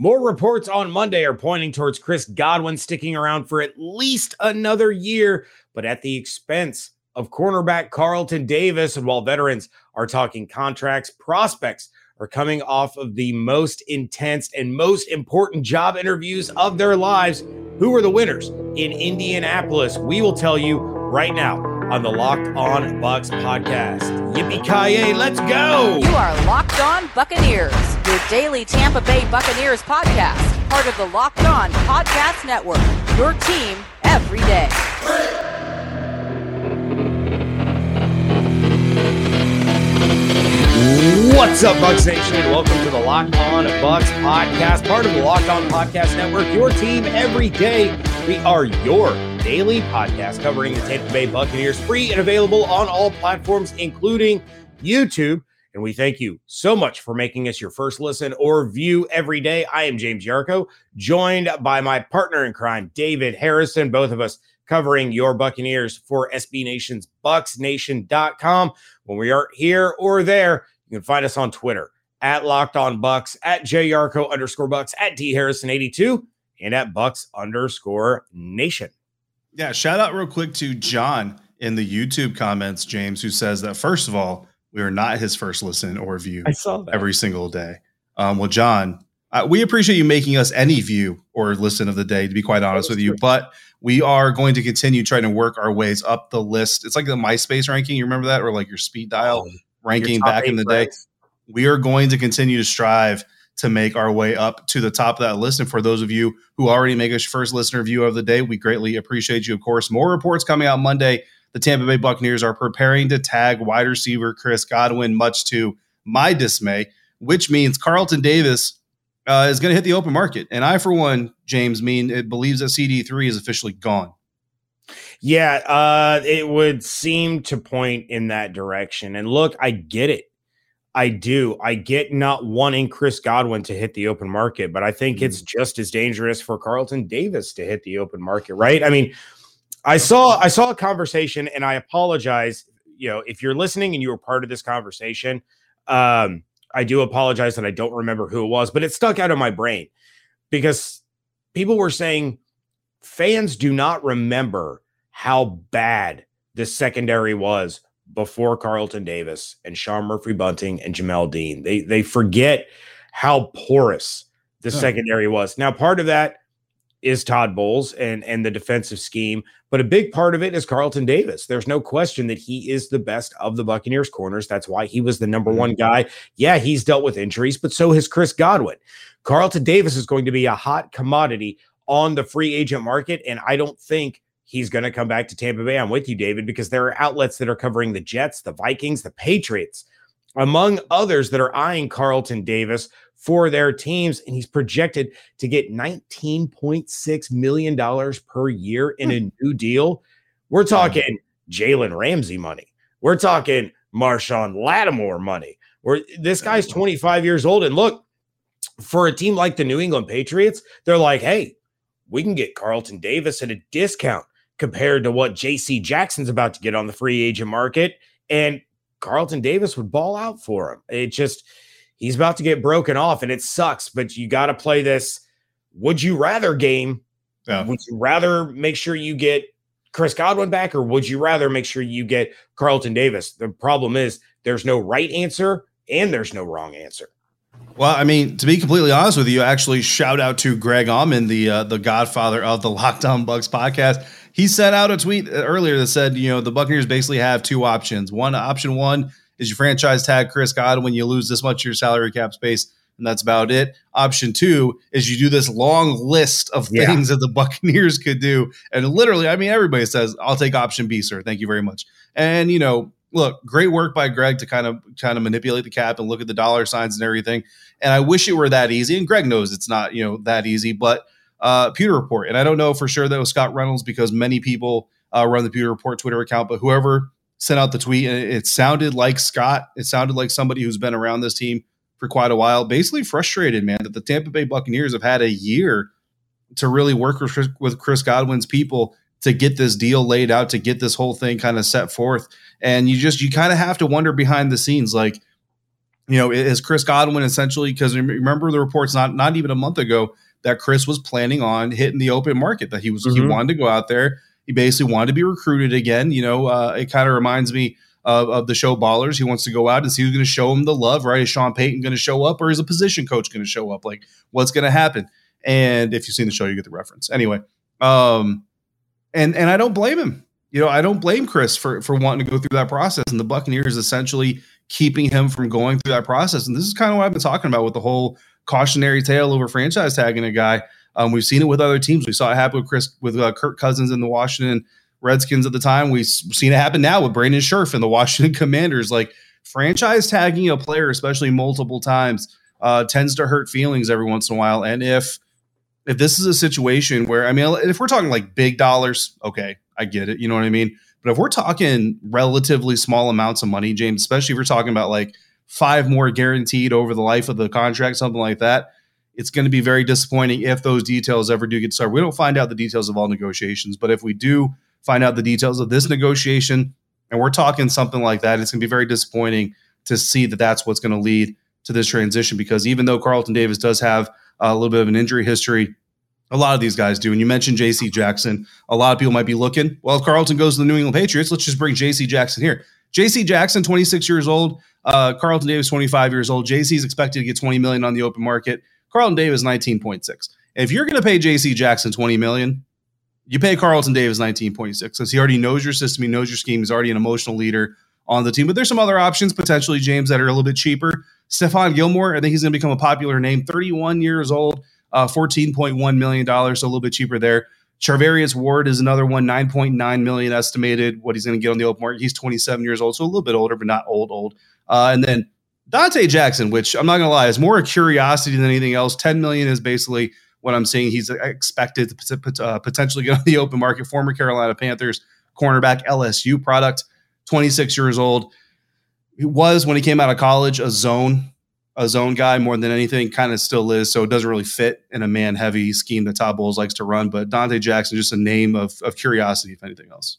More reports on Monday are pointing towards Chris Godwin sticking around for at least another year, but at the expense of cornerback Carlton Davis. And while veterans are talking contracts, prospects are coming off of the most intense and most important job interviews of their lives. Who are the winners in Indianapolis? We will tell you right now on the Locked On Bucs podcast. Yippee ki let's go! You are Locked On Buccaneers, your daily Tampa Bay Buccaneers podcast, part of the Locked On Podcast Network. Your team every day. What's up, Bucs Nation? Welcome to the Locked On Bucs podcast, part of the Locked On Podcast Network. Your team every day. We are your daily podcast covering the Tampa Bay Buccaneers, free and available on all platforms, including YouTube. And we thank you so much for making us your first listen or view every day. I am James Yarcho, joined by my partner in crime, David Harrison, both of us covering your Buccaneers for SB Nation's BucsNation.com. When we aren't here or there, you can find us on Twitter at Locked On Bucs, at JYarcho underscore Bucs, at D Harrison 82, and at Bucs underscore Nation. Yeah, shout out real quick to John in the YouTube comments, James, who says that first of all, we are not his first listen or view I saw that. every single day. Um, well, John, uh, we appreciate you making us any view or listen of the day, to be quite honest with you. true. But we are going to continue trying to work our ways up the list. It's like the MySpace ranking. You remember that? Or like your speed dial Oh, ranking back in eight the day. We are going to continue to strive to make our way up to the top of that list. And for those of you who already make your first listener view of the day, we greatly appreciate you. Of course, more reports coming out Monday. The Tampa Bay Buccaneers are preparing to tag wide receiver Chris Godwin, much to my dismay, which means Carlton Davis uh, is going to hit the open market. And I, for one, James, mean it believes that CD3 is officially gone. Yeah, uh, it would seem to point in that direction. And look, I get it. I do. I get not wanting Chris Godwin to hit the open market, but I think it's just as dangerous for Carlton Davis to hit the open market, right? I mean, I saw I saw a conversation, and I apologize. You know, if you're listening and you were part of this conversation, um, I do apologize that I don't remember who it was, but it stuck out of my brain because people were saying fans do not remember how bad the secondary was before Carlton Davis and Sean Murphy Bunting and Jamel Dean. They they forget how porous the Huh. secondary was. Now, part of that is Todd Bowles and and the defensive scheme, but a big part of it is Carlton Davis. There's no question that he is the best of the Buccaneers corners. That's why he was the number mm-hmm. one guy. Yeah, he's dealt with injuries, but so has Chris Godwin. Carlton Davis is going to be a hot commodity on the free agent market, and I don't think he's going to come back to Tampa Bay. I'm with you, David, because there are outlets that are covering the Jets, the Vikings, the Patriots, among others that are eyeing Carlton Davis for their teams, and he's projected to get $19.6 million per year in hmm. a new deal. We're talking Jalen Ramsey money. We're talking Marshon Lattimore money. Where this guy's 25 years old, and look, for a team like the New England Patriots, they're like, hey, we can get Carlton Davis at a discount compared to what JC Jackson's about to get on the free agent market. And Carlton Davis would ball out for him. It just, he's about to get broken off and it sucks, but you got to play this would you rather game. Yeah. Would you rather make sure you get Chris Godwin back or would you rather make sure you get Carlton Davis? The problem is there's no right answer and there's no wrong answer. Well, I mean, to be completely honest with you, actually, shout out to Greg Allman, the uh, the godfather of the Locked On Bucs podcast. He sent out a tweet uh, earlier that said, you know, the Buccaneers basically have two options. One option one is you franchise tag Chris Godwin, you lose this much of your salary cap space, and that's about it. Option two is you do this long list of Yeah. things that the Buccaneers could do, and literally, I mean, everybody says, "I'll take option B, sir. Thank you very much." And you know, look, great work by Greg to kind of kind of manipulate the cap and look at the dollar signs and everything. And I wish it were that easy. And Greg knows it's not, you know, that easy. But uh, Pewter Report, and I don't know for sure that was Scott Reynolds because many people uh, run the Pewter Report Twitter account. But whoever sent out the tweet, it, it sounded like Scott. It sounded like somebody who's been around this team for quite a while. Basically frustrated, man, that the Tampa Bay Buccaneers have had a year to really work with Chris Godwin's people to get this deal laid out, to get this whole thing kind of set forth. And you just you kind of have to wonder behind the scenes, like you know, is Chris Godwin essentially because remember the reports not not even a month ago that Chris was planning on hitting the open market that he was mm-hmm. he wanted to go out there. He basically wanted to be recruited again. You know, uh, it kind of reminds me of, of, the show Ballers. He wants to go out and see who's going to show him the love. Right? Is Sean Payton going to show up, or is a position coach going to show up? Like, what's going to happen? And if you've seen the show, you get the reference. Anyway, um, and and I don't blame him. You know, I don't blame Chris for for wanting to go through that process. And the Buccaneers essentially keeping him from going through that process. And this is kind of what I've been talking about with the whole cautionary tale over franchise tagging a guy. Um, we've seen it with other teams. We saw it happen with Chris with uh, Kirk Cousins in the Washington Redskins at the time. We've seen it happen now with Brandon Scherff and the Washington Commanders. Like franchise tagging a player, especially multiple times, uh, tends to hurt feelings every once in a while. And if if this is a situation where I mean, if we're talking like big dollars, okay, I get it. You know what I mean? But if we're talking relatively small amounts of money, James, especially if we're talking about like five more guaranteed over the life of the contract, something like that, it's going to be very disappointing if those details ever do get started. We don't find out the details of all negotiations, but if we do find out the details of this negotiation and we're talking something like that, it's going to be very disappointing to see that that's what's going to lead to this transition because even though Carlton Davis does have a little bit of an injury history, a lot of these guys do. And you mentioned J.C. Jackson. A lot of people might be looking. Well, if Carlton goes to the New England Patriots, let's just bring J.C. Jackson here. J.C. Jackson, 26 years old. Uh, Carlton Davis, 25 years old. J.C. is expected to get 20 million on the open market. Carlton Davis, 19.6. If you're going to pay J.C. Jackson 20 million, you pay Carlton Davis 19.6 because he already knows your system, he knows your scheme, he's already an emotional leader on the team. But there's some other options potentially, James, that are a little bit cheaper. Stephon Gilmore, I think he's going to become a popular name. 31 years old uh, $14.1 million, so a little bit cheaper there. Charvarius Ward is another one, 9.9 million estimated what he's going to get on the open market. He's 27 years old, so a little bit older, but not old, old. Uh, and then Donte Jackson, which I'm not going to lie, is more a curiosity than anything else. 10 million is basically what I'm seeing. He's expected to uh, potentially get on the open market. Former Carolina Panthers cornerback, LSU product, 26 years old. He was, when he came out of college, a zone a zone guy more than anything, kind of still is. So it doesn't really fit in a man heavy scheme that Todd Bowles likes to run. But Donte Jackson, just a name of, of curiosity, if anything else.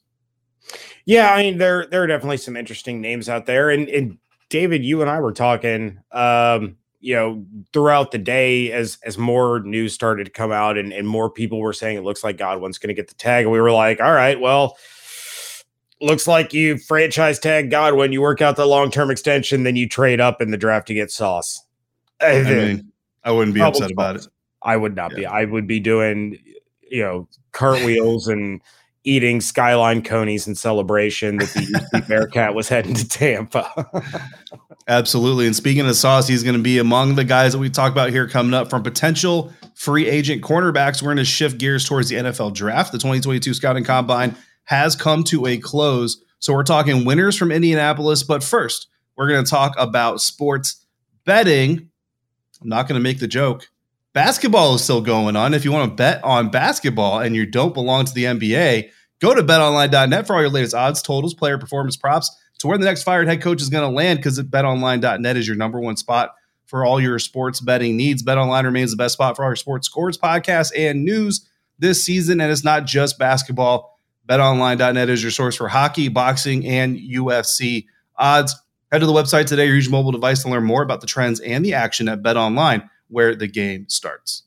Yeah, I mean there there are definitely some interesting names out there, and and David, you and I were talking, um, you know, throughout the day as as more news started to come out, and and more people were saying it looks like Godwin's going to get the tag, and we were like, all right, well looks like you franchise tag Godwin, you work out the long term extension, then you trade up in the draft to get Sauce. I, mean, I wouldn't be upset about it. I would not yeah. be. I would be doing, you know, cartwheels and eating skyline coneys in celebration that the Bearcat was heading to Tampa. Absolutely. And speaking of Sauce, he's going to be among the guys that we talk about here coming up from potential free agent cornerbacks. We're going to shift gears towards the NFL draft. The 2022 Scouting Combine has come to a close. So we're talking winners from Indianapolis. But first, we're going to talk about sports betting. I'm not going to make the joke. Basketball is still going on. If you want to bet on basketball and you don't belong to the NBA, go to betonline.net for all your latest odds, totals, player performance props to where the next fired head coach is going to land because betonline.net is your number one spot for all your sports betting needs. BetOnline remains the best spot for all your sports scores, podcasts, and news this season. And it's not just basketball. BetOnline.net is your source for hockey, boxing, and UFC odds. Head to the website today or use your mobile device to learn more about the trends and the action at BetOnline, where the game starts.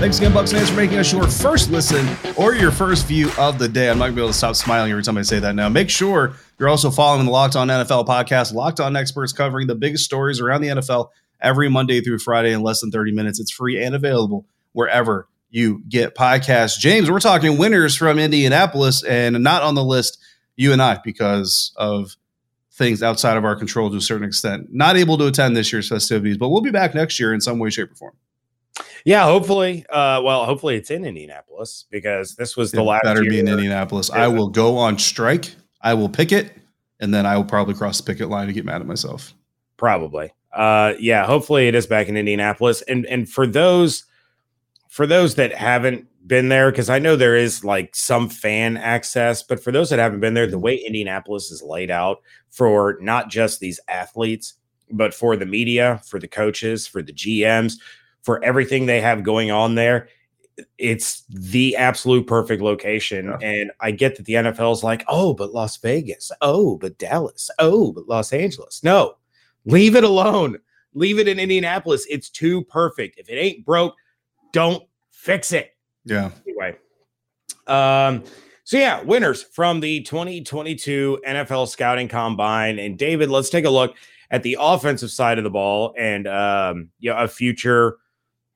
Thanks again, Bucs fans, for making us your first listen or your first view of the day. I'm not going to be able to stop smiling every time I say that now. Make sure you're also following the Locked On NFL podcast, Locked On Experts, covering the biggest stories around the NFL every Monday through Friday in less than 30 minutes. It's free and available wherever you get podcasts. James, we're talking winners from Indianapolis and not on the list, you and I, because of things outside of our control to a certain extent. Not able to attend this year's festivities, but we'll be back next year in some way, shape, or form. Yeah, hopefully. Uh, well, hopefully it's in Indianapolis because this was the it last. Better be in Indianapolis. I will go on strike. I will picket, and then I will probably cross the picket line to get mad at myself. Probably. Uh, yeah. Hopefully it is back in Indianapolis, and and for those for those that haven't been there, because I know there is like some fan access, but for those that haven't been there, the mm-hmm. way Indianapolis is laid out for not just these athletes, but for the media, for the coaches, for the GMs, for everything they have going on there, it's the absolute perfect location. Yeah. And I get that the NFL is like, oh, but Las Vegas, oh, but Dallas, oh, but Los Angeles. No, leave it alone. Leave it in Indianapolis. It's too perfect. If it ain't broke, don't fix it. Yeah. Anyway. Um, so yeah, winners from the 2022 NFL scouting combine. And David, let's take a look at the offensive side of the ball and um, you know, a future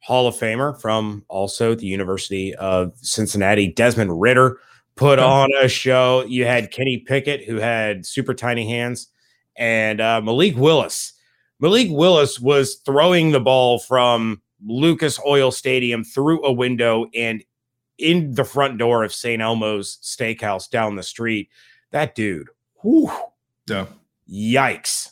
Hall of Famer from also the University of Cincinnati, Desmond Ridder, put on a show. You had Kenny Pickett, who had super tiny hands, and uh, Malik Willis. Malik Willis was throwing the ball from Lucas Oil Stadium through a window and in the front door of St. Elmo's Steakhouse down the street. That dude, whew, Yeah. yikes.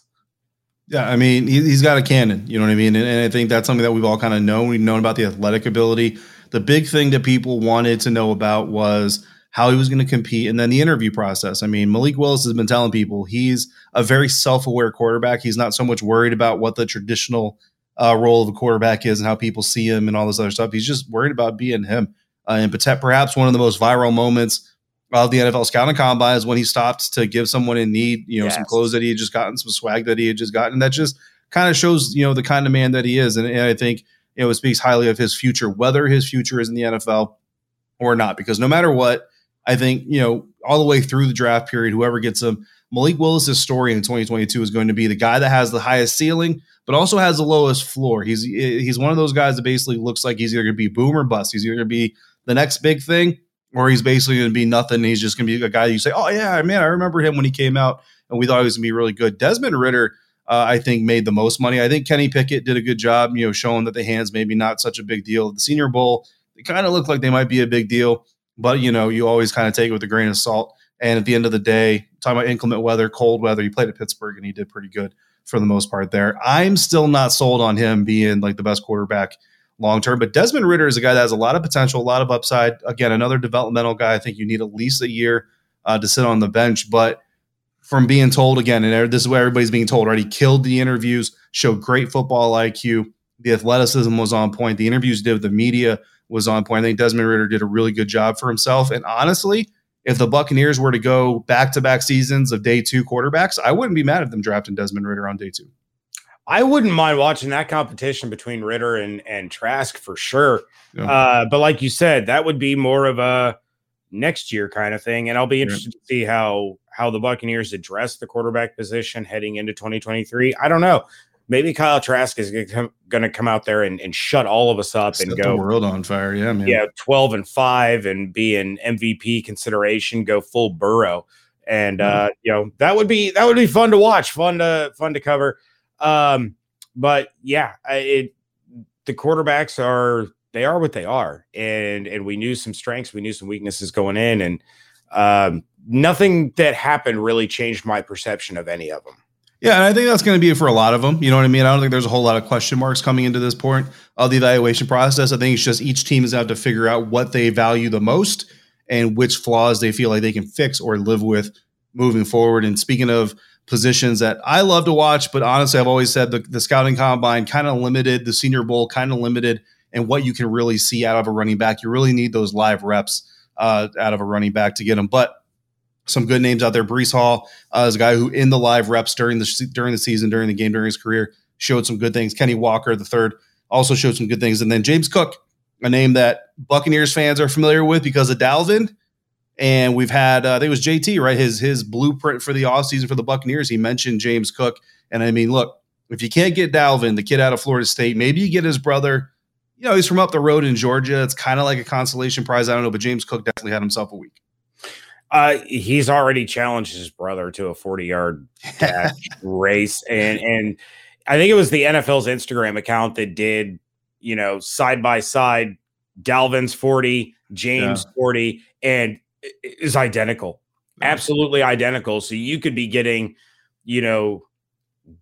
Yeah, I mean, he, he's got a cannon. You know what I mean? And, and I think that's something that we've all kind of known. We've known about the athletic ability. The big thing that people wanted to know about was how he was going to compete and then the interview process. I mean, Malik Willis has been telling people he's a very self aware quarterback. He's not so much worried about what the traditional uh, role of a quarterback is and how people see him and all this other stuff. He's just worried about being him. Uh, and perhaps one of the most viral moments of the NFL scouting combine is when he stopped to give someone in need, you know, some clothes that he had just gotten, some swag that he had just gotten. And that just kind of shows, you know, the kind of man that he is. And, and I think, you know, it speaks highly of his future, whether his future is in the NFL or not. Because no matter what, I think, you know, all the way through the draft period, whoever gets him, Malik Willis's story in 2022 is going to be the guy that has the highest ceiling, but also has the lowest floor. He's he's one of those guys that basically looks like he's either going to be boom or bust. He's either going to be the next big thing, or he's basically going to be nothing. He's just going to be a guy you say, "Oh yeah, man, I remember him when he came out, and we thought he was going to be really good." Desmond Ridder, uh, I think, made the most money. I think Kenny Pickett did a good job, you know, showing that the hands maybe not such a big deal. The Senior Bowl, they kind of look like they might be a big deal, but you know, you always kind of take it with a grain of salt. And at the end of the day, talking about inclement weather, cold weather, he played at Pittsburgh and he did pretty good for the most part there. I'm still not sold on him being like the best quarterback long term, but Desmond Ridder is a guy that has a lot of potential, a lot of upside. Again, another developmental guy. I think you need at least a year uh, to sit on the bench, but from being told again, and this is what everybody's being told, right? He killed the interviews, showed great football IQ. The athleticism was on point. The interviews did with the media was on point. I think Desmond Ridder did a really good job for himself. And honestly, if the Buccaneers were to go back to back seasons of day two quarterbacks, I wouldn't be mad at them drafting Desmond Ridder on day two. I wouldn't mind watching that competition between Ridder and and Trask for sure. Yeah. Uh, but like you said, that would be more of a next year kind of thing, and I'll be interested to see how how the Buccaneers address the quarterback position heading into 2023. I don't know. Maybe Kyle Trask is going to come out there and, and shut all of us up Set and the go, world on fire. Yeah, man. yeah, 12 and five and be an MVP consideration, go full Burrow. And uh, you know, that would be that would be fun to watch, fun to fun to cover. Um, but yeah, it the quarterbacks are they are what they are, and and we knew some strengths, we knew some weaknesses going in, and um, nothing that happened really changed my perception of any of them. Yeah, and I think that's going to be it for a lot of them. You know what I mean? I don't think there's a whole lot of question marks coming into this point of the evaluation process. I think it's just each team is out to figure out what they value the most and which flaws they feel like they can fix or live with moving forward. And speaking of positions that I love to watch, but honestly, I've always said the, the scouting combine kind of limited, the Senior Bowl kind of limited, and what you can really see out of a running back. You really need those live reps uh, out of a running back to get them. But some good names out there. Breece Hall uh, is a guy who, in the live reps during the during the season, during the game, during his career, showed some good things. Kenny Walker, the third, also showed some good things. And then James Cook, a name that Buccaneers fans are familiar with because of Dalvin. And we've had, uh, I think it was JT, right? His his blueprint for the offseason for the Buccaneers. He mentioned James Cook. And I mean, look, if you can't get Dalvin, the kid out of Florida State, maybe you get his brother. You know, he's from up the road in Georgia. It's kind of like a consolation prize. I don't know, but James Cook definitely had himself a week. Uh, he's already challenged his brother to a 40 yard dash race. And, and I think it was the NFL's Instagram account that did, you know, side by side, Dalvin's 40, James 40, and is identical, absolutely identical. So you could be getting, you know,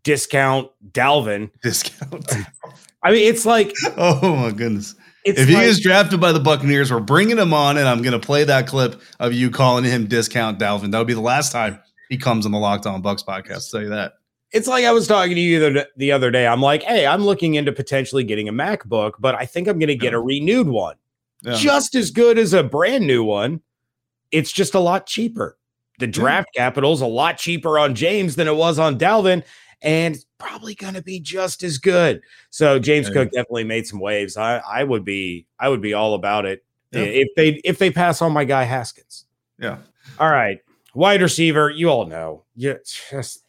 discount Dalvin. Discount. I mean, it's like, oh my goodness. It's if he is drafted by the Buccaneers, we're bringing him on, and I'm going to play that clip of you calling him discount Dalvin. That'll be the last time he comes on the Locked On Bucs podcast. I'll tell you that. it's like I was talking to you the, the other day. I'm like, hey, I'm looking into potentially getting a MacBook, but I think I'm going to get a renewed one. yeah. just as good as a brand new one. It's just a lot cheaper. The draft yeah. capital's a lot cheaper on James than it was on Dalvin, and probably going to be just as good. So James Cook definitely made some waves. I, I would be I would be all about it yeah. if they if they pass on my guy Haskins. Yeah. All right, wide receiver. You all know. You just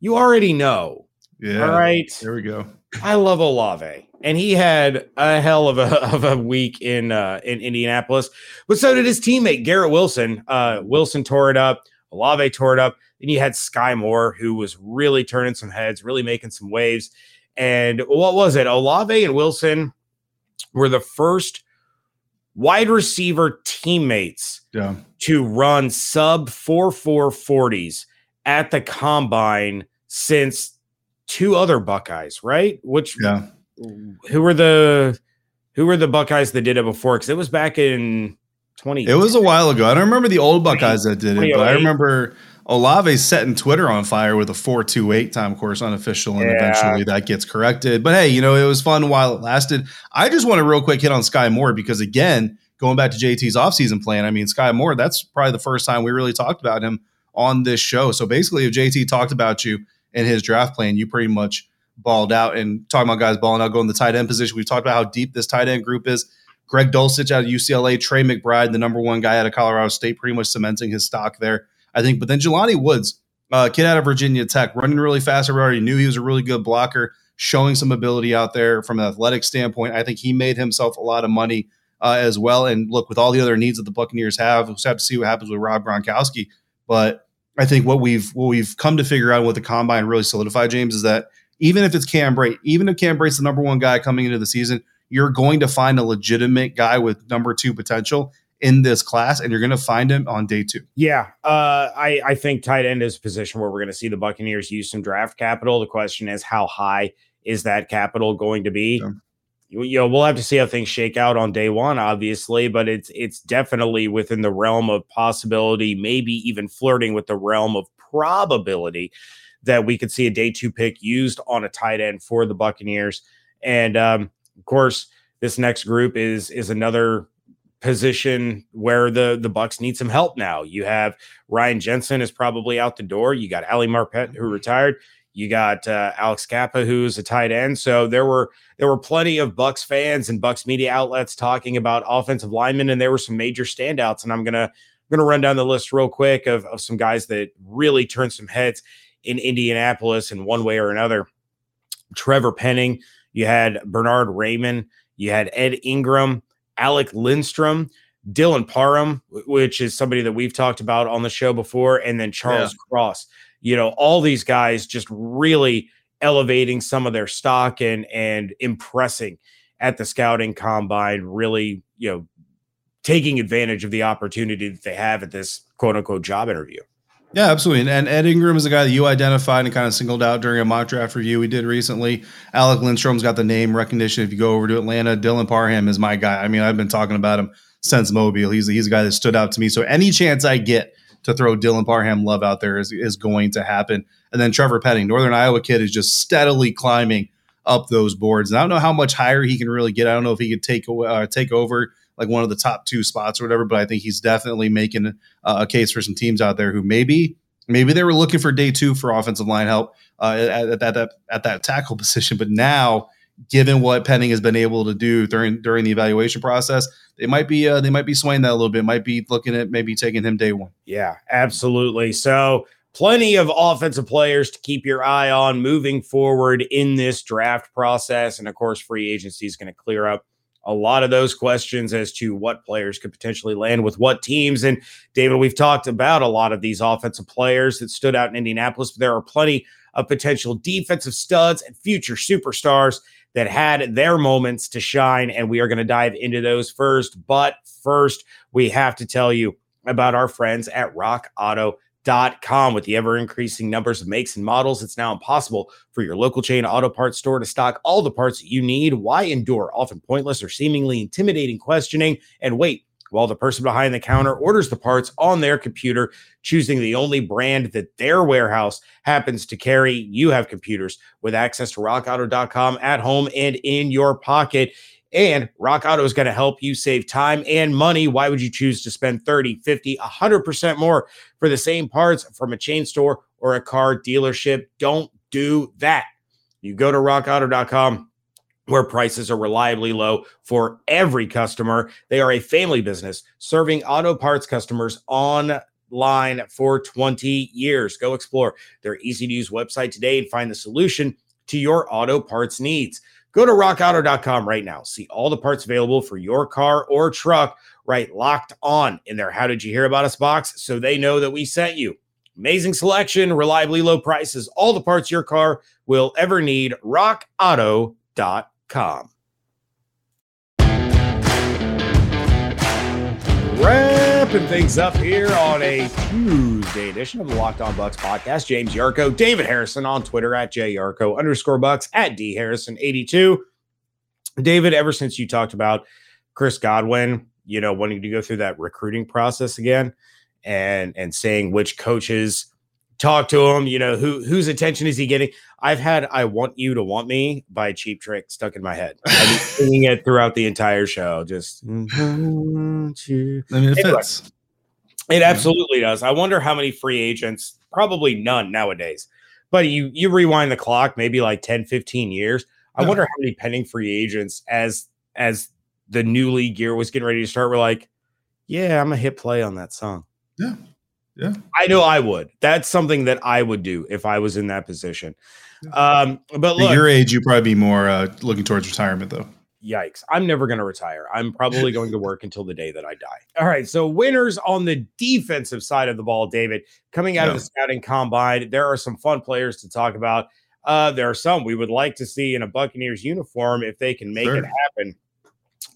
you already know. Yeah. All right. There we go. I love Olave, and he had a hell of a of a week in uh, in Indianapolis, but so did his teammate Garrett Wilson. Uh, Wilson tore it up. Olave tore it up. Then you had Skyy Moore, who was really turning some heads, really making some waves. And what was it? Olave and Wilson were the first wide receiver teammates yeah. to run sub 4 4 40s at the combine since two other Buckeyes, right? Which yeah, who were the who were the Buckeyes that did it before? Because it was back in twenty. It was a while ago. I don't remember the old Buckeyes that did it, but I oh remember Olave setting Twitter on fire with a four two eight time course unofficial, and yeah. eventually that gets corrected. But hey, you know it was fun while it lasted. I just want to real quick hit on Skyy Moore because again, going back to JT's offseason plan, I mean Skyy Moore, that's probably the first time we really talked about him on this show. So basically, if JT talked about you in his draft plan, you pretty much balled out. And talking about guys balling out, going the tight end position, we've talked about how deep this tight end group is. Greg Dulcich out of UCLA, Trey McBride, the number one guy out of Colorado State, pretty much cementing his stock there, I think. But then Jelani Woods, uh, kid out of Virginia Tech, running really fast. I already knew he was a really good blocker, showing some ability out there from an athletic standpoint. I think he made himself a lot of money uh, as well. And look, with all the other needs that the Buccaneers have, we'll have to see what happens with Rob Gronkowski. But I think what we've what we've come to figure out with the combine really solidified, James, is that even if it's Cam Brate, even if Cam Brate's the number one guy coming into the season, you're going to find a legitimate guy with number two potential in this class, and you're going to find him on day two. Yeah, uh, I I think tight end is a position where we're going to see the Buccaneers use some draft capital. The question is, how high is that capital going to be? Yeah you know we'll have to see how things shake out on day one obviously but it's it's definitely within the realm of possibility maybe even flirting with the realm of probability that we could see a day two pick used on a tight end for the buccaneers and um, of course this next group is is another position where the the bucs need some help now you have ryan jensen is probably out the door you got ali marpet who retired you got uh, Alex Cappa, who's a tight end. So there were there were plenty of Bucs fans and Bucs media outlets talking about offensive linemen, and there were some major standouts. And I'm gonna I'm gonna run down the list real quick of, of some guys that really turned some heads in Indianapolis in one way or another. Trevor Penning, you had Bernard Raimann, you had Ed Ingram, Alec Lindstrom. Dylan Parham, which is somebody that we've talked about on the show before, and then Charles yeah. Cross you know, all these guys just really elevating some of their stock and and impressing at the scouting combine, really, you know, taking advantage of the opportunity that they have at this quote unquote job interview. Yeah, absolutely. And, Ed Ingram is a guy that you identified and kind of singled out during a mock draft review we did recently. Alec Lindstrom's got the name recognition. If you go over to Atlanta, Dylan Parham is my guy. I mean, I've been talking about him since Mobile. He's he's a guy that stood out to me. So any chance I get to throw Dylan Parham love out there is, is going to happen. And then Trevor Penning, Northern Iowa kid, is just steadily climbing up those boards. And I don't know how much higher he can really get. I don't know if he could take uh, take over like one of the top two spots or whatever, but I think he's definitely making uh, a case for some teams out there who maybe maybe they were looking for day two for offensive line help uh, at, at, that at that tackle position, but now given what Penning has been able to do during during the evaluation process, they might be uh, they might be swaying that a little bit. Might be looking at maybe taking him day one. Yeah, absolutely. So plenty of offensive players to keep your eye on moving forward in this draft process, and of course, free agency is going to clear up a lot of those questions as to what players could potentially land with what teams. And David, we've talked about a lot of these offensive players that stood out in Indianapolis, but there are plenty of potential defensive studs and future superstars that had their moments to shine. And we are going to dive into those first. But first, we have to tell you about our friends at rockauto.com. With the ever increasing numbers of makes and models, it's now impossible for your local chain auto parts store to stock all the parts you need. Why endure often pointless or seemingly intimidating questioning and wait? while the person behind the counter orders the parts on their computer, choosing the only brand that their warehouse happens to carry. You have computers with access to rockauto.com at home and in your pocket. And Rock Auto is going to help you save time and money. Why would you choose to spend 30, 50, 100% more for the same parts from a chain store or a car dealership? Don't do that. You go to rockauto.com where prices are reliably low for every customer. They are a family business serving auto parts customers online for 20 years. Go explore their easy to use website today and find the solution to your auto parts needs. Go to rockauto.com right now. See all the parts available for your car or truck right locked on in their How Did You Hear About Us box so they know that we sent you. Amazing selection, reliably low prices, all the parts your car will ever need. RockAuto.com. Wrapping things up here on a Tuesday edition of the Locked On Bucs podcast. James Yarcho, David Harrison on Twitter at JYarcho underscore BUCS at D Harrison 82. David, ever since you talked about Chris Godwin, you know, wanting to go through that recruiting process again and and saying which coaches talk to him, you know, who whose attention is he getting? I've had I want you to want me by cheap trick stuck in my head. I've been singing it throughout the entire show. Just I mean, it fits. it absolutely does. I wonder how many free agents, probably none nowadays. But you you rewind the clock maybe like 10, 15 years. I wonder how many pending free agents as as the new league year was getting ready to start were like, yeah, I'm a hit play on that song. Yeah. Yeah. I know I would. That's something that I would do if I was in that position. Um, but At your age, you'd probably be more uh, looking towards retirement, though. yikes. I'm never going to retire. I'm probably going to work until the day that I die. All right. So, winners on the defensive side of the ball, David, coming out of the scouting combine, there are some fun players to talk about. Uh, there are some we would like to see in a Buccaneers uniform if they can make Sure. it happen.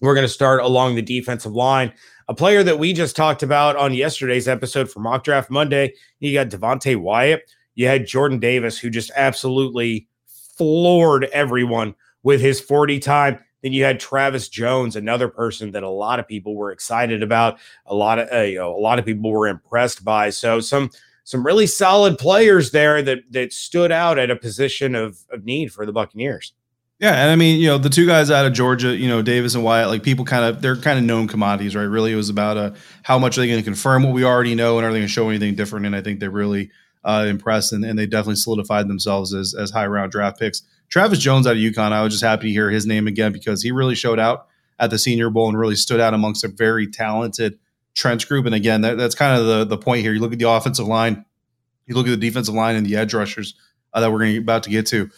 We're going to start along the defensive line. A player that we just talked about on yesterday's episode for Mock Draft Monday, you got Devonte Wyatt. You had Jordan Davis, who just absolutely floored everyone with his 40 time. Then you had Travis Jones, another person that a lot of people were excited about. A lot of uh, you know, a lot of people were impressed by. So some some really solid players there that that stood out at a position of of need for the Buccaneers. Yeah, and I mean, you know, the two guys out of Georgia, you know, Davis and Wyatt, like people kind of they're kind of known commodities, right? Really, it was about uh, how much are they going to confirm what we already know, and are they going to show anything different? And I think they really uh, impressed, and, and they definitely solidified themselves as as high round draft picks. Travis Jones out of UConn, I was just happy to hear his name again because he really showed out at the Senior Bowl and really stood out amongst a very talented trench group. And again, that, that's kind of the the point here. You look at the offensive line, you look at the defensive line and the edge rushers uh, that we're going to about to get to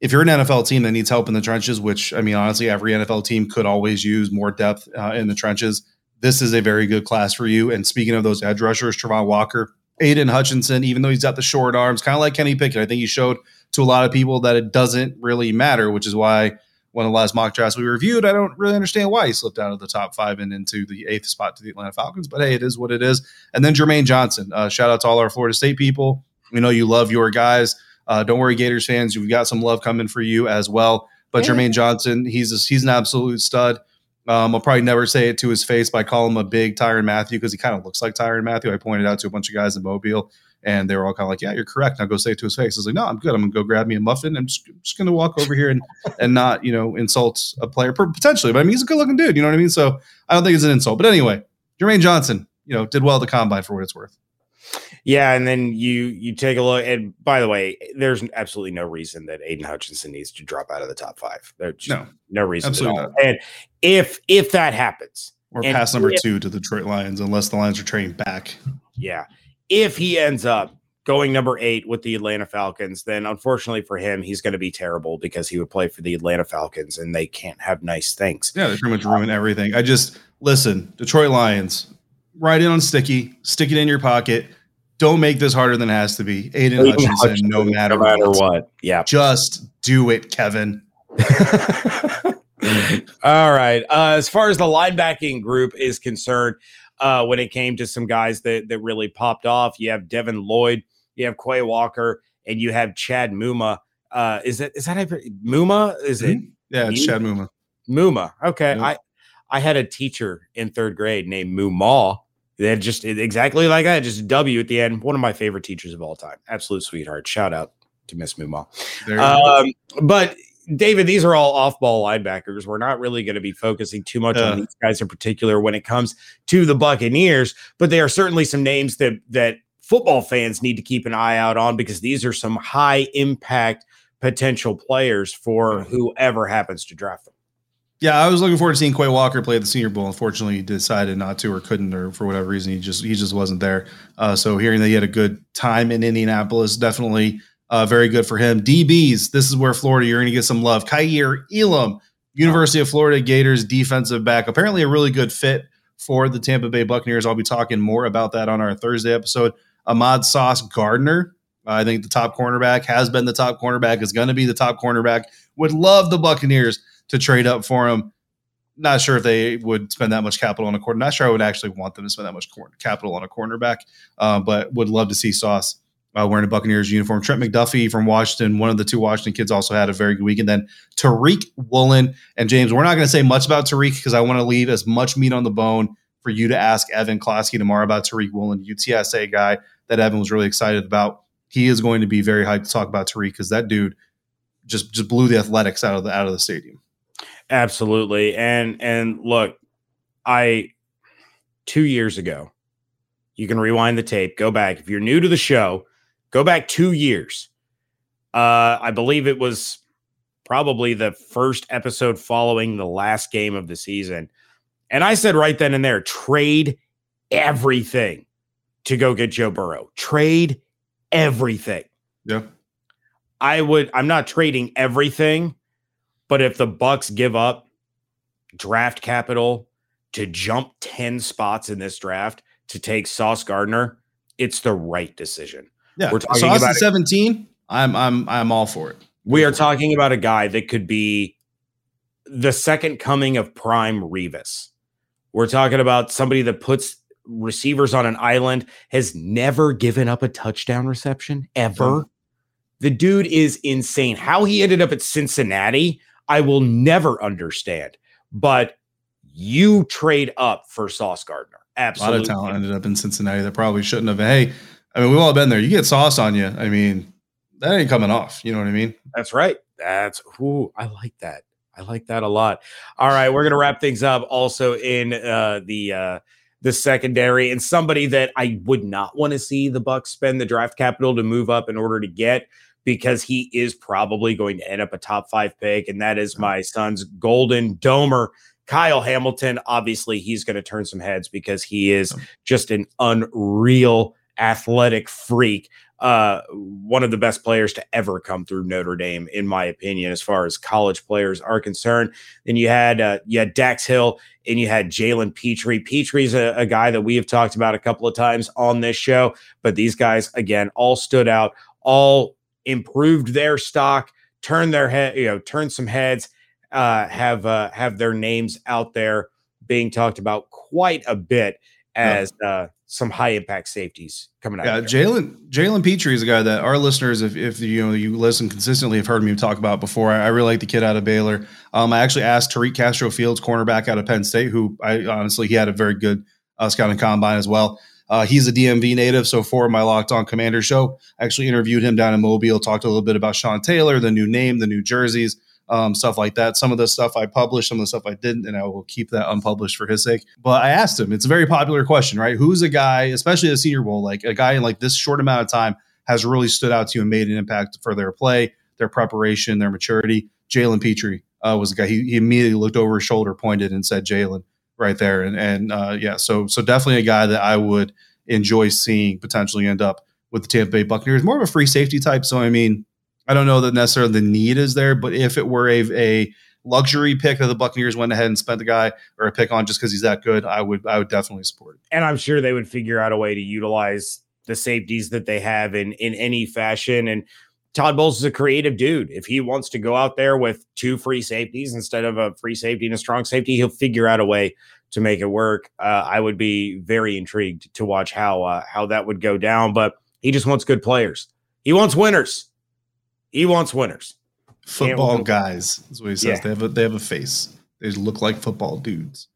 if you're an NFL team that needs help in the trenches, which I mean, honestly, every NFL team could always use more depth uh, in the trenches. This is a very good class for you. And speaking of those edge rushers, Travon Walker, Aidan Hutchinson, even though he's got the short arms, kind of like Kenny Pickett, I think he showed to a lot of people that it doesn't really matter, which is why one of the last mock drafts we reviewed, I don't really understand why he slipped out of the top five and into the eighth spot to the Atlanta Falcons. But hey, it is what it is. And then Jermaine Johnson, uh, shout out to all our Florida State people. We know you love your guys. Uh, don't worry, Gators fans. We've got some love coming for you as well. But Yeah. Jermaine Johnson, he's a, he's an absolute stud. Um, I'll probably never say it to his face by calling him a big Tyrann Mathieu because he kind of looks like Tyrann Mathieu. I pointed out to a bunch of guys in Mobile, and they were all kind of like, "Yeah, you're correct." Now go say it to his face. I was like, "No, I'm good. I'm gonna go grab me a muffin. I'm just, just gonna walk over here and and not you know insult a player potentially, but I mean he's a good looking dude. You know what I mean? So I don't think it's an insult. But anyway, Jermaine Johnson, you know, did well at the combine for what it's worth. Yeah, and then you you take a look. And by the way, there's absolutely no reason that Aidan Hutchinson needs to drop out of the top five. There's No, no reason absolutely at all. And if if that happens, or pass number if- two to the Detroit Lions, unless the Lions are trading back. yeah, if he ends up going number eight with the Atlanta Falcons, then unfortunately for him, he's going to be terrible because he would play for the Atlanta Falcons, and they can't have nice things. Yeah, they pretty much ruin everything. I just listen, Detroit Lions, write it on sticky, stick it in your pocket. Don't make this harder than it has to be. Aidan, Aidan Hutchinson, Hutchinson, no matter, no matter what. what. Yeah. Just do it, Kevin. All right. Uh, as far as the linebacking group is concerned, uh, when it came to some guys that that really popped off, you have Devin Lloyd, you have Quay Walker, and you have Chad Muma. Uh, is that is that Muma? Is it Yeah, it's Chad Muma. Muma? Okay. I I had a teacher in third grade named Muma. That just exactly like that, just a W at the end. One of my favorite teachers of all time. Absolute sweetheart. Shout out to Miss Muma. There you go. Um, but David, these are all off ball linebackers. We're not really going to be focusing too much Yeah. on these guys in particular when it comes to the Buccaneers, but they are certainly some names that that football fans need to keep an eye out on because these are some high impact potential players for whoever happens to draft them. Yeah, I was looking forward to seeing Quay Walker play at the Senior Bowl. Unfortunately, he decided not to or couldn't, or for whatever reason, he just he just wasn't there. Uh, so hearing that he had a good time in Indianapolis, definitely uh, very good for him. DBs, this is where Florida you're going to get some love. Kaiir Elam, University of Florida Gators defensive back, apparently a really good fit for the Tampa Bay Buccaneers. I'll be talking more about that on our Thursday episode. Ahmad Sauce Gardner, I think the top cornerback has been the top cornerback, is going to be the top cornerback. Would love the Buccaneers to trade up for him. Not sure if they would spend that much capital on a corner. Not sure I would actually want them to spend that much cor- capital on a cornerback, uh, but would love to see Sauce uh, wearing a Buccaneers uniform. Trent McDuffie from Washington, one of the two Washington kids, also had a very good week. And then Tariq Woolen and James. We're not going to say much about Tariq because I want to leave as much meat on the bone for you to ask Evan Klosky tomorrow about Tariq Woolen, UTSA guy that Evan was really excited about. He is going to be very hyped to talk about Tariq because that dude just just blew the athletics out of the out of the stadium. Absolutely. And and look, I 2 years ago, you can rewind the tape, go back. If you're new to the show, go back 2 years. Uh I believe it was probably the first episode following the last game of the season. And I said right then and there, trade everything to go get Joe Burrow. Trade everything. Yeah. I would I'm not trading everything, but if the Bucs give up draft capital to jump 10 spots in this draft to take Sauce Gardner, it's the right decision. Yeah. We're talking Sauce about 17. I'm I'm I'm all for it. We are talking about a guy that could be the second coming of prime Revis. We're talking about somebody that puts receivers on an island, has never given up a touchdown reception ever. The dude is insane. How he ended up at Cincinnati, I will never understand. But you trade up for Sauce Gardner. Absolutely. A lot of talent ended up in Cincinnati that probably shouldn't have. Hey, I mean, we've all been there. You get sauce on you. I mean, that ain't coming off. You know what I mean? That's right. That's who I like that. I like that a lot. All right, we're gonna wrap things up also in uh the uh the secondary and somebody that I would not want to see the Bucs spend the draft capital to move up in order to get because he is probably going to end up a top five pick, and that is my son's golden domer. Kyle Hamilton, obviously, he's going to turn some heads because he is just an unreal athletic freak uh, one of the best players to ever come through Notre Dame, in my opinion, as far as college players are concerned. Then you had uh, you had Dax Hill and you had Jalen Pitre. Pitre's a, a guy that we have talked about a couple of times on this show, but these guys again all stood out, all improved their stock, turned their head, you know, turned some heads, uh, have uh, have their names out there being talked about quite a bit as uh, some high impact safeties coming out. Yeah. Jalen Jalen Pitre is a guy that our listeners, if, if you know you listen consistently, have heard me talk about before. I, I really like the kid out of Baylor. Um, I actually asked Tariq Castro Fields, cornerback out of Penn State, who I honestly he had a very good uh, scouting combine as well. Uh, he's a DMV native, so for my Locked On Commander show, I actually interviewed him down in Mobile, talked a little bit about Sean Taylor, the new name, the new jerseys, um, stuff like that. Some of the stuff I published, some of the stuff I didn't, and I will keep that unpublished for his sake. But I asked him, it's a very popular question, right? Who's a guy, especially a Senior Bowl, like a guy in like this short amount of time has really stood out to you and made an impact for their play, their preparation, their maturity? Jalen Pitre uh, was the guy. He, he immediately looked over his shoulder, pointed, and said Jalen right there. And and uh, yeah, so so definitely a guy that I would enjoy seeing potentially end up with the Tampa Bay Buccaneers. More of a free safety type. So I mean, I don't know that necessarily the need is there, but if it were a, a luxury pick that the Buccaneers went ahead and spent the guy or a pick on just because he's that good, I would I would definitely support it. and I'm sure they would figure out a way to utilize the safeties that they have in in any fashion. And Todd Bowles is a creative dude. If he wants to go out there with two free safeties instead of a free safety and a strong safety, he'll figure out a way to make it work. Uh, I would be very intrigued to watch how uh, how that would go down. But he just wants good players. He wants winners. He wants winners. Football guys is what he says. Yeah. They have a they have a face. They look like football dudes.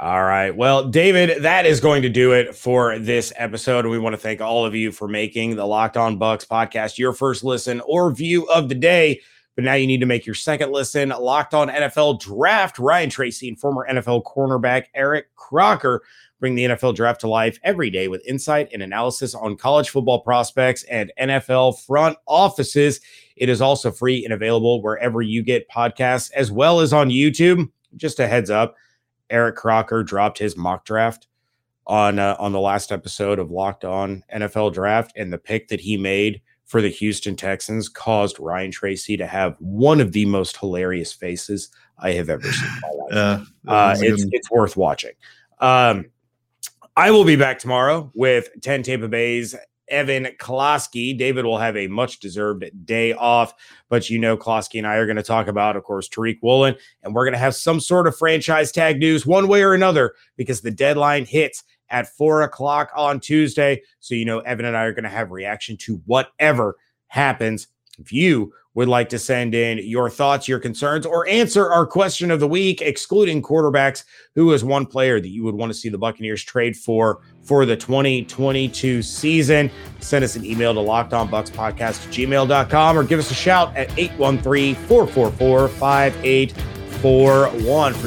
All right. Well, David, that is going to do it for this episode. We want to thank all of you for making the Locked On Bucs podcast your first listen or view of the day. but now you need to make your second listen. Locked on NFL Draft, Ryan Tracy and former NFL cornerback Eric Crocker bring the NFL draft to life every day with insight and analysis on college football prospects and NFL front offices. It is also free and available wherever you get podcasts, as well as on YouTube. Just a heads up Eric Crocker dropped his mock draft on uh, on the last episode of Locked On NFL Draft, and the pick that he made for the Houston Texans caused Ryan Tracy to have one of the most hilarious faces I have ever seen in my life. uh, it's it's worth watching. Um, I will be back tomorrow with 10 Tampa Bay's Evan Klosky. David will have a much deserved day off, but you know, Klosky and I are going to talk about, of course, Tariq Woolen, and we're going to have some sort of franchise tag news one way or another because the deadline hits at four o'clock on Tuesday. So, you know, Evan and I are going to have reaction to whatever happens. If you would like to send in your thoughts, your concerns, or answer our question of the week, excluding quarterbacks, who is one player that you would want to see the Buccaneers trade for for the 2022 season, send us an email to lockedonbucspodcast at gmail.com or give us a shout at 813 444 5841. For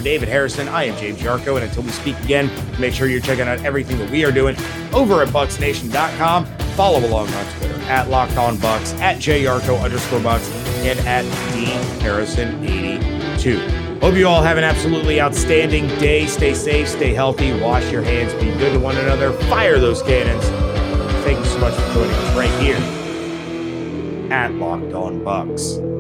David Harrison, I am James Yarcho. And until we speak again, make sure you're checking out everything that we are doing over at bucsnation.com. Follow along on Twitter at Locked On Bucs, at JYarcho underscore Bucs, and at D Harrison 82. Hope you all have an absolutely outstanding day. Stay safe, stay healthy, wash your hands, be good to one another, fire those cannons. Thank you so much for joining us right here at Locked On Bucs.